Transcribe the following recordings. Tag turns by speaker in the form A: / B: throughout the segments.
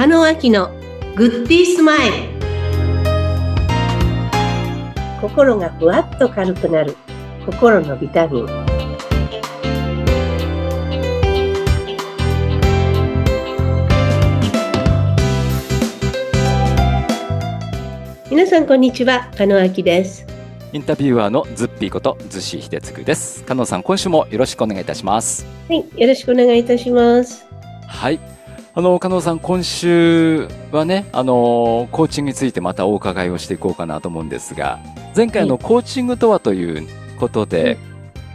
A: 加納明のグッディースマイル心がふわっと軽くなる心のビタミン皆さんこんにちは加納明です
B: インタビュアーのズッピーことズシヒデツグです。加納さん、今週もよろしくお願いいたします。
A: はいよろしくお願いいたします
B: はい。あの、加納さん、今週はね、あの、コーチングについてまたお伺いをしていこうかなと思うんですが、前回のコーチングとはということで、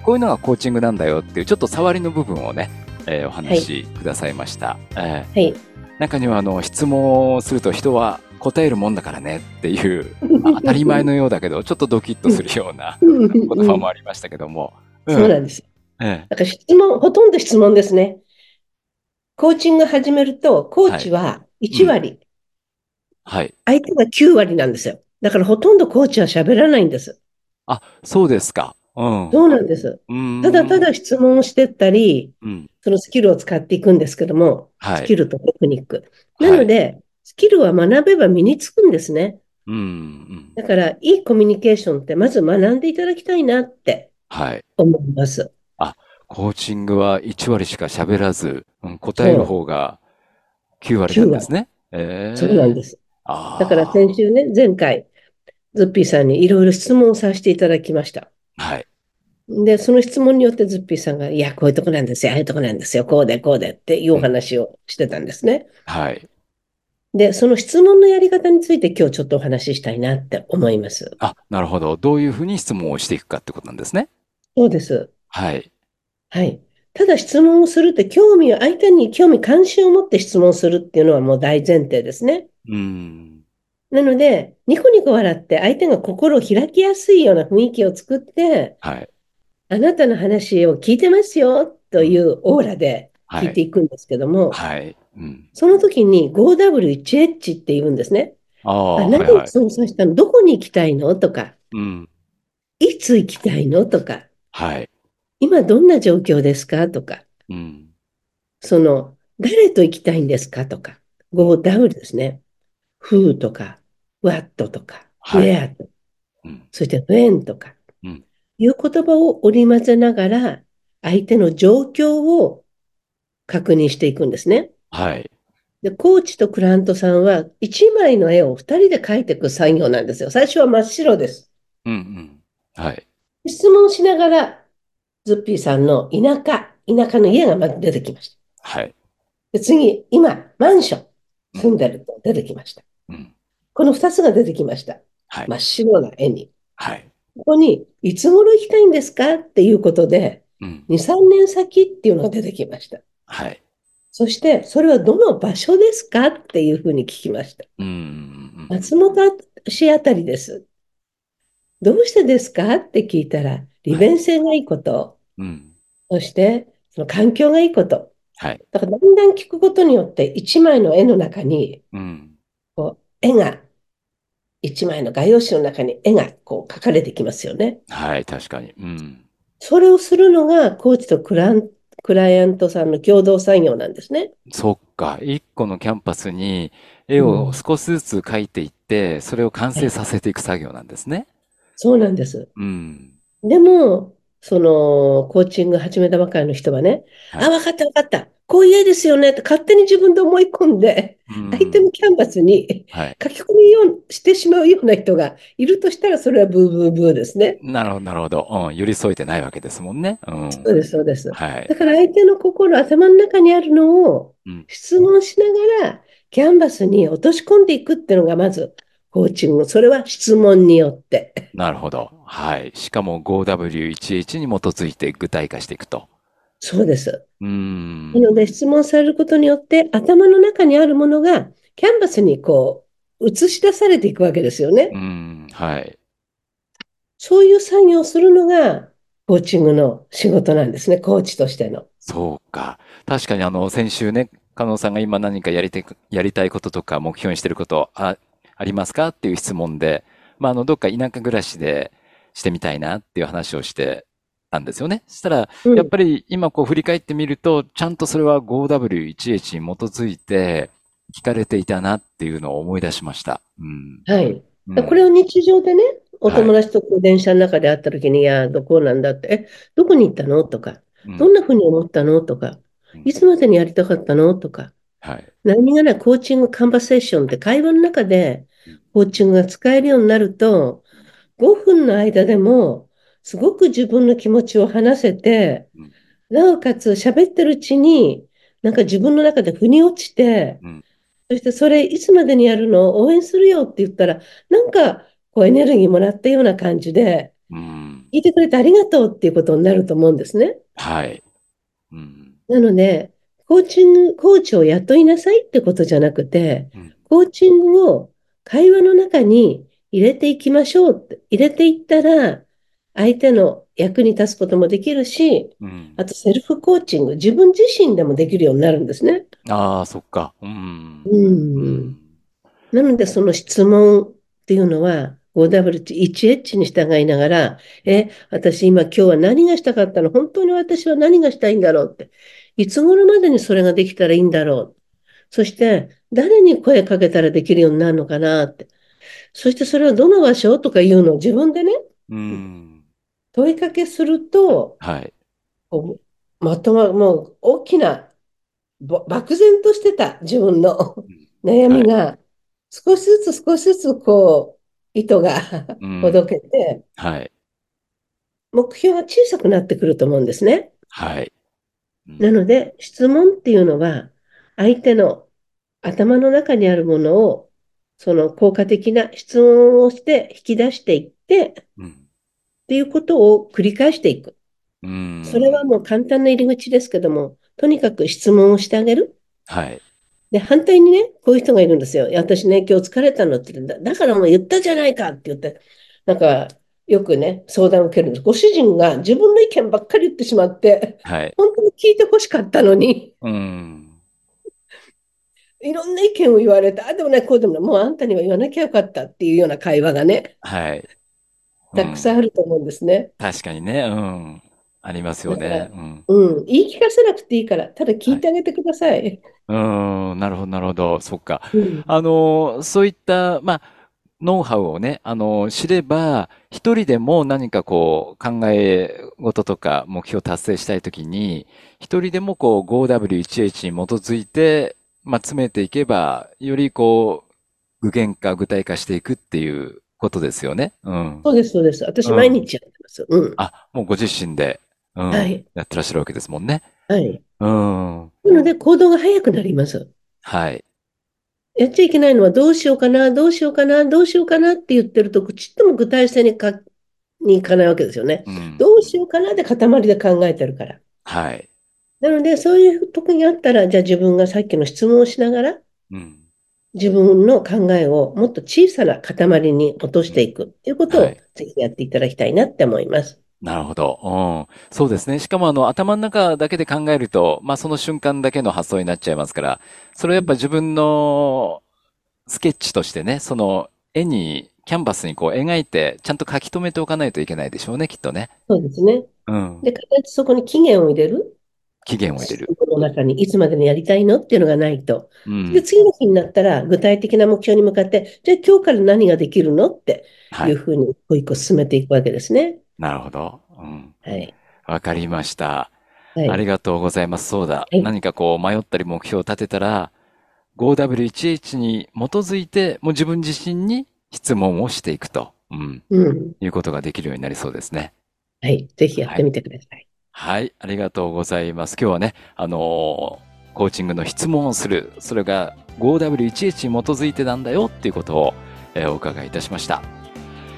B: こういうのがコーチングなんだよっていう、ちょっと触りの部分をね、えーお話しくださいました。えー
A: はい。
B: 中には、あの、質問をすると人は答えるもんだからねっていう、まあ 当たり前のようだけど、ちょっとドキッとするような言葉もありましたけども。
A: そうなんです。
B: ええ。
A: だから質問、ほとんど質問ですね。コーチング始めると、コーチは1割、
B: はい。
A: 相手が9割なんですよ。だからほとんどコーチは喋らないんです。
B: あ、そうですか。うん。
A: そうなんです。ただただ質問をしてったり、
B: うん。
A: そのスキルを使っていくんですけども、
B: はい。
A: スキルとテクニック。なので、スキルは学べば身につくんですね。
B: うん。うん。
A: だから、いいコミュニケーションってまず学んでいただきたいなって
B: はい。
A: 思います。
B: コーチングは1割しか喋らず、うん、答える方が9割なんですね。ええ
A: そうなんです。だから先週ね、前回、ズッピーさんにいろいろ質問をさせていただきました。
B: はい。
A: で、その質問によってズッピーさんが、いや、こういうとこなんですよ、ああいうとこなんですよ、こうで、こうでっていうお話をしてたんですね。
B: はい。
A: で、その質問のやり方について今日ちょっとお話ししたいなって思います。
B: あ、なるほど。どういうふうに質問をしていくかってことなんですね。
A: そうです。
B: はい。
A: はい。ただ質問をするって興味を、相手に興味関心を持って質問するっていうのはもう大前提ですね。
B: うん。
A: なので、ニコニコ笑って相手が心を開きやすいような雰囲気を作って、
B: はい。
A: あなたの話を聞いてますよというオーラで
B: はい。
A: 聞いていくんですけども、
B: はい。うん。
A: その時に 5W1H って言うんですね。
B: ああ。
A: 何を質問させたの？どこに行きたいの？とか、
B: うん。
A: いつ行きたいの？とか、
B: はい。
A: 今どんな状況ですか？とか、
B: うん。
A: その、誰と行きたいんですか？とか、5W ですね。who とか、what とか、
B: はい
A: where とか、
B: うん。
A: そして when とか
B: うん、
A: いう言葉を織り交ぜながら、相手の状況を確認していくんですね。
B: はい。
A: で、コーチとクラントさんは、1枚の絵を2人で描いていく作業なんですよ。最初は真っ白です。
B: うん。うん。はい。
A: 質問しながら、ズッピーさんの田舎、田舎の家がまず出てきました。
B: はい。
A: で、次、今、マンション、住んでると出てきました。
B: うん。
A: この2つが出てきました。
B: はい
A: 真。っ白な絵に。
B: はい。
A: ここに、いつ頃行きたいんですかっていうことで、
B: うん。
A: 2、3年先っていうのが出てきました。
B: はい。
A: そして、それはどの場所ですかっていうふうに聞きました。
B: うん。うん。
A: 松本市あたりです。どうしてですかって聞いたら、利便性がいいこと、
B: うん。
A: そして、その環境がいいこと。
B: はい。
A: だから、だんだん聞くことによって、一枚の絵の中に、
B: うん。
A: こう、絵が、一枚の画用紙の中に絵がこう描かれてきますよね。
B: はい。確かに。うん。
A: それをするのが、コーチとクラン、クライアントさんの共同作業なんですね。
B: そっか。一個のキャンパスに絵を少しずつ描いていって、それを完成させていく作業なんですね。
A: そうなんです。
B: うん。
A: でも、その、コーチング始めたばかりの人はね、
B: はい
A: あ、わかったわかった。こういう絵ですよねって勝手に自分で思い込んで、
B: うん
A: 相手のキャンバスに
B: はい。
A: 書き込みをしてしまうような人がいるとしたら、それはブーブーブーですね。
B: なるほど、なるほど。うん。寄り添えてないわけですもんね。うん。
A: そうです、そうです。
B: はい
A: だ。から相手の心、頭の中にあるのを
B: うん。
A: 質問しながら、キャンバスに落とし込んでいくっていうのがまず、コーチング。それは質問によって。
B: なるほど。はい。しかも 5W1H に基づいて具体化していくと。
A: そうです。
B: うーん。
A: なので、質問されることによって、頭の中にあるものが、キャンバスにこう、映し出されていくわけですよね
B: う。ん。はい。
A: そういう作業をするのが、コーチングの仕事なんですね、コーチとしての。
B: そうか。確かにあの、先週ね、加納さんが今何かやりて、やりたいこととか目標にしてることあ、ありますか？っていう質問で、まあ、あの、どっか田舎暮らしでしてみたいなっていう話をしてたんですよね。そしたら、
A: うん。
B: やっぱり今こう振り返ってみると、ちゃんとそれは 5W1H に基づいて、聞かれていたなっていうのを思い出しました。うん。
A: はい。
B: うん。
A: これを日常でね、お友達とこう電車の中で会った時に、いや、どこうなんだって、え、どこに行ったの？とか、
B: うん。
A: どんなふうに思ったの？とか、いつまでにやりたかったの？とか、
B: はい。
A: 何気ないコーチングカンバセーションって会話の中でコーチングが使えるようになると、5分の間でもすごく自分の気持ちを話せて
B: うん、
A: なおかつ喋ってるうちに、なんか自分の中で腑に落ちて
B: うん、
A: そしてそれいつまでにやるの？を応援するよって言ったら、なんかこうエネルギーもらったような感じで、
B: うん。
A: 聞いてくれてありがとうっていうことになると思うんですね。
B: はい。うん。
A: なので、コーチング、コーチを雇いなさいってことじゃなくて、
B: うん
A: コーチングを会話の中に入れていきましょうって、入れていったら、相手の役に立つこともできるし、
B: うん。
A: あとセルフコーチング、自分自身でもできるようになるんですね。
B: ああ、そっか。うん。
A: う。
B: うん
A: なので、その質問っていうのは、5W1H に従いながら、え、私今今日は何がしたかったの？本当に私は何がしたいんだろう？って。いつ頃までにそれができたらいいんだろう？そして、誰に声かけたらできるようになるのかな？って。そしてそれはどの場所とかいうの？を自分でね、
B: うん。
A: 問いかけすると、
B: はい。
A: こうまとま、もう大きな、ぼ漠然としてた自分の悩みが、少しずつ少しずつこう、糸が
B: うん
A: ほどけて、
B: はい。
A: 目標が小さくなってくると思うんですね。
B: はい。うん
A: なので、質問っていうのは、相手の頭の中にあるものを、その効果的な質問をして引き出していって、っ
B: うん。
A: ていうことを繰り返していく。
B: うん。
A: それはもう簡単な入り口ですけども、とにかく質問をしてあげる。
B: はい。
A: で、反対にね、こういう人がいるんですよ。私ね、今日疲れたのってだ、だからもう言ったじゃないかって言って、なんか、よくね、相談を受けるんです。ご主人が自分の意見ばっかり言ってしまって、
B: はい。
A: 本当に聞いてほしかったのに、
B: うん。
A: いろんな意見を言われて、あ、でもね、こうでもない、もうあんたには言わなきゃよかったっていうような会話がね、
B: はい。
A: たくさ
B: ん。
A: んあると思うんですね。
B: 確かにね。うん。ありますよね。うん。
A: うん、言い聞かせなくていいから、ただ聞いてあげてください。
B: うん。なるほど、なるほど。そっか。
A: うん、
B: あの、そういった、まあ、ノウハウをね、あの、知れば、一人でも何かこう、考え事とか目標達成したいときに、一人でもこう、5W1H に基づいて、まあ、詰めていけば、よりこう、具現化、具体化していくっていうことですよね。うん。
A: そうです、そうです。私、
B: うん
A: 毎日やってます。うん。
B: あ、もうご自身で、うん、
A: はい
B: やってらっしゃるわけですもんね。
A: はい。
B: うん。
A: なので、行動が早くなります。
B: はい。
A: やっちゃいけないのは、どうしようかな、どうしようかな、どうしようかなって言ってると、ちっとも具体性にか、にいかないわけですよね。
B: うん。
A: どうしようかなで塊で考えてるから。
B: はい。
A: なので、そういう時があったら、じゃあ自分がさっきの質問をしながら、
B: うん。
A: 自分の考えをもっと小さな塊に落としていくっていうことを
B: はい
A: ぜひやっていただきたいなって思います。
B: なるほど。うん。そうですね。しかもあの頭の中だけで考えると、まあその瞬間だけの発想になっちゃいますから、それをやっぱ自分のスケッチとしてね、その絵に、キャンバスにこう描いて、ちゃんと書き留めておかないといけないでしょうね、きっとね。
A: そうですね。
B: うん。
A: で、必ずそこに期限を入れる。
B: 期限を入れる。
A: この中にいつまでにやりたいのっていうのがないと。
B: うん
A: で、。次の日になったら、具体的な目標に向かって、じゃあ今日から何ができるのって
B: はいい。
A: うふうに一個一個進めていくわけですね。
B: なるほど。うん。
A: はい。
B: わかりました。
A: はい。
B: ありがとうございます。そうだ。
A: はい
B: 何かこう迷ったり目標を立てたら、5W1H に基づいて、もう自分自身に質問をしていくと、うん、
A: うん。
B: いうことができるようになりそうですね。
A: はい。ぜひやってみてください。
B: はい、ありがとうございます。今日はね、あのーコーチングの質問をする、それが 5W1H に基づいてなんだよっていうことを、えーお伺いいたしました。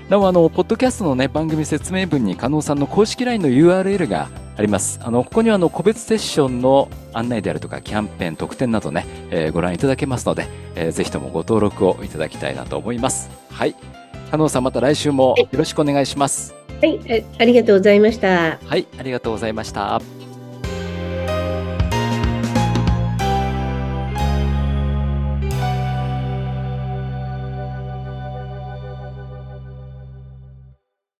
B: なお、あの、ポッドキャストのね、番組説明文に加納さんの公式 LINE の URL があります。あの、ここにはあの、個別セッションの案内であるとか、キャンペーン、特典などね、えーご覧いただけますので、えーぜひともご登録をいただきたいなと思います。はい。加納さん、また来週もよろしくお願いします。
A: はい。あありがとうございました。
B: はい、ありがとうございました。